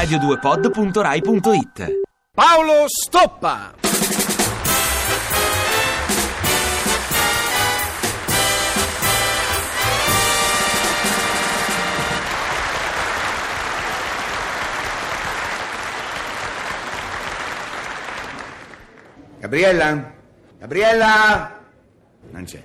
radio2pod.rai.it Paolo Stoppa. Gabriella? Gabriella? Non c'è.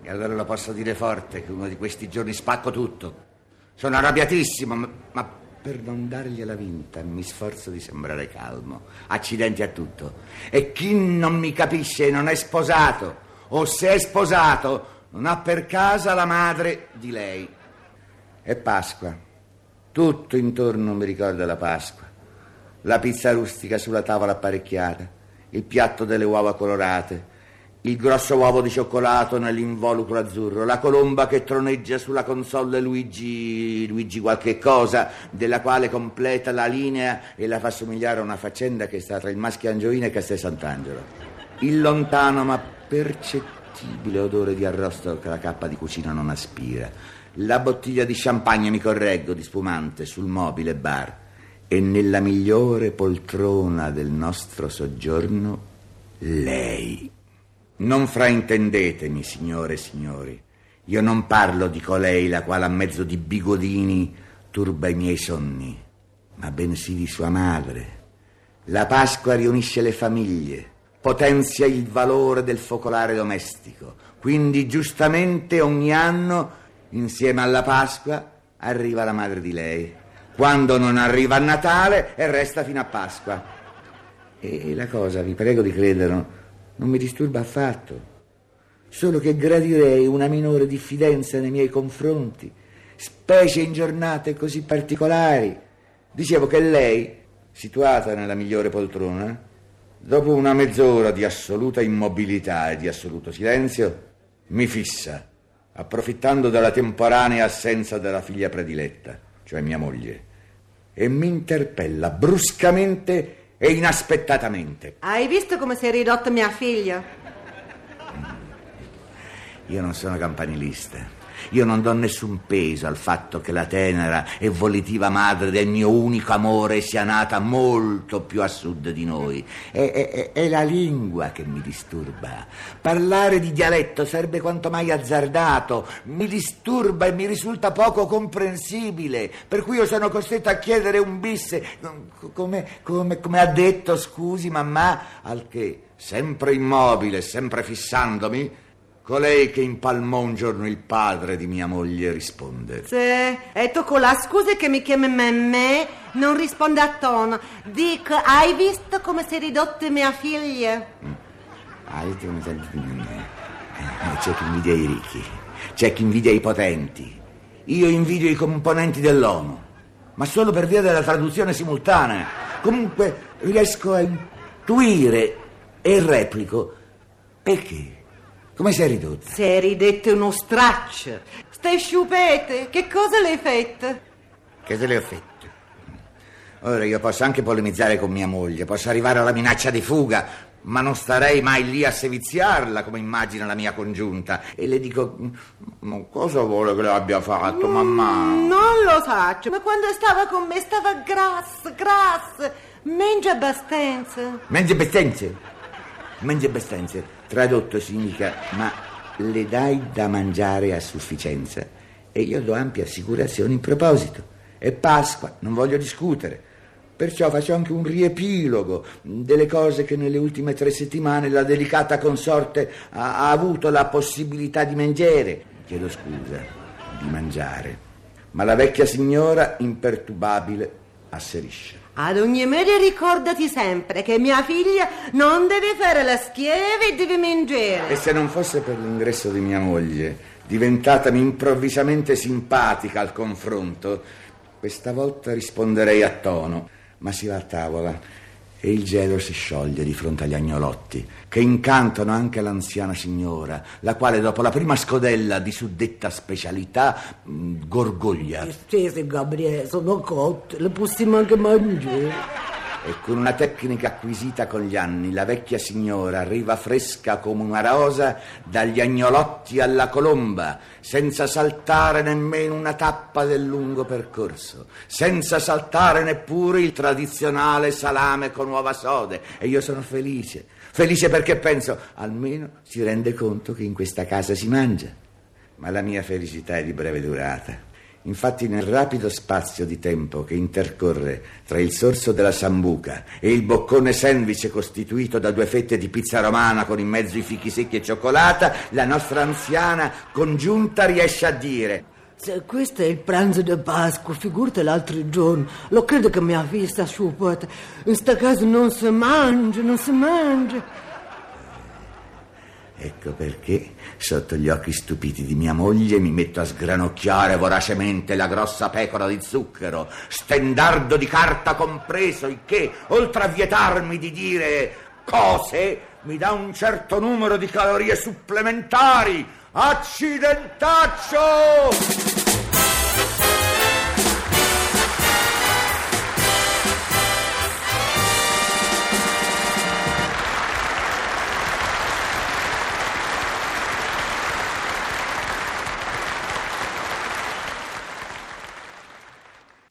E allora lo posso dire forte che uno di questi giorni spacco tutto. Sono arrabbiatissimo, ma, ma per non dargliela vinta mi sforzo di sembrare calmo. Accidenti a tutto. E chi non mi capisce non è sposato, o se è sposato, non ha per casa la madre di lei. È Pasqua. Tutto intorno mi ricorda la Pasqua. La pizza rustica sulla tavola apparecchiata, il piatto delle uova colorate, il grosso uovo di cioccolato nell'involucro azzurro, la colomba che troneggia sulla console Luigi, Luigi qualche cosa, della quale completa la linea e la fa somigliare a una faccenda che sta tra il Maschio Angioino e Castel Sant'Angelo. Il lontano ma percettibile odore di arrosto che la cappa di cucina non aspira. La bottiglia di champagne, mi correggo, di spumante sul mobile bar. E nella migliore poltrona del nostro soggiorno, lei. Non fraintendetemi, signore e signori. Io non parlo di colei la quale a mezzo di bigodini turba i miei sonni, ma bensì di sua madre. La Pasqua riunisce le famiglie, potenzia il valore del focolare domestico. Quindi giustamente ogni anno, insieme alla Pasqua, arriva la madre di lei. Quando non arriva a Natale e resta fino a Pasqua. E la cosa, vi prego di crederlo, non mi disturba affatto. Solo che gradirei una minore diffidenza nei miei confronti, specie in giornate così particolari. Dicevo che lei, situata nella migliore poltrona, dopo una mezz'ora di assoluta immobilità e di assoluto silenzio, mi fissa, approfittando della temporanea assenza della figlia prediletta, cioè mia moglie, e mi interpella bruscamente e inaspettatamente. Hai visto come si è ridotta mia figlia? Io non sono campanilista. Io non do nessun peso al fatto che la tenera e volitiva madre del mio unico amore sia nata molto più a sud di noi. È, è- è la lingua che mi disturba. Parlare di dialetto sarebbe quanto mai azzardato. Mi disturba e mi risulta poco comprensibile. Per cui io sono costretto a chiedere un bis, come, come- come ha detto, scusi mamma, al che, sempre immobile, sempre fissandomi, colei che impalmò un giorno il padre di mia moglie risponde. Sì, e tu con la scusa che mi chiami me, non risponde a tono. Dico, hai visto come si è ridotta mia figlia? Ah, io devo sentire- eh, C'è chi invidia i ricchi, c'è chi invidia i potenti. Io invidio i componenti dell'ONU, ma solo per via della traduzione simultanea. Comunque riesco a intuire e replico. Perché? Come sei ridotta? Si è ridetto uno straccio. Stai sciupete, che cosa le hai fatto? Che te le ho fatte? Ora io posso anche polemizzare con mia moglie, posso arrivare alla minaccia di fuga, ma non starei mai lì a seviziarla come immagina la mia congiunta. E le dico, ma cosa vuole che le abbia fatto, mamma? Non lo so, ma quando stava con me stava grassa, grassa. Mangia abbastanza. Mangia bestenze. Mangia bestenze. Tradotto significa, ma le dai da mangiare a sufficienza e io do ampie assicurazioni in proposito. È Pasqua, non voglio discutere. Perciò faccio anche un riepilogo delle cose che nelle ultime tre settimane la delicata consorte ha, ha avuto la possibilità di mangiare. Chiedo scusa, di mangiare. Ma la vecchia signora, imperturbabile, asserisce. Ad ogni media ricordati sempre che mia figlia non deve fare la schiava e deve mangiare. E se non fosse per l'ingresso di mia moglie, diventatami improvvisamente simpatica al confronto, questa volta risponderei a tono, ma si va a tavola e il gelo si scioglie di fronte agli agnolotti, che incantano anche l'anziana signora, la quale dopo la prima scodella di suddetta specialità mh, gorgoglia. Sì, sì, Gabriele, sono cotte, le possiamo anche mangiare. E con una tecnica acquisita con gli anni, la vecchia signora arriva fresca come una rosa dagli agnolotti alla colomba, senza saltare nemmeno una tappa del lungo percorso, senza saltare neppure il tradizionale salame con uova sode. E io sono felice, felice perché penso, almeno si rende conto che in questa casa si mangia. Ma la mia felicità è di breve durata. Infatti nel rapido spazio di tempo che intercorre tra il sorso della sambuca e il boccone sandwich costituito da due fette di pizza romana con in mezzo i fichi secchi e cioccolata, la nostra anziana congiunta riesce a dire Se questo è il pranzo di Pasqua, figurate l'altro giorno, lo credo che mia figlia sta sciupata. In sta casa non si mangia, non si mangia. Ecco perché, sotto gli occhi stupiti di mia moglie, mi metto a sgranocchiare voracemente la grossa pecora di zucchero, stendardo di carta compreso, il che, oltre a vietarmi di dire cose, mi dà un certo numero di calorie supplementari. Accidentaccio!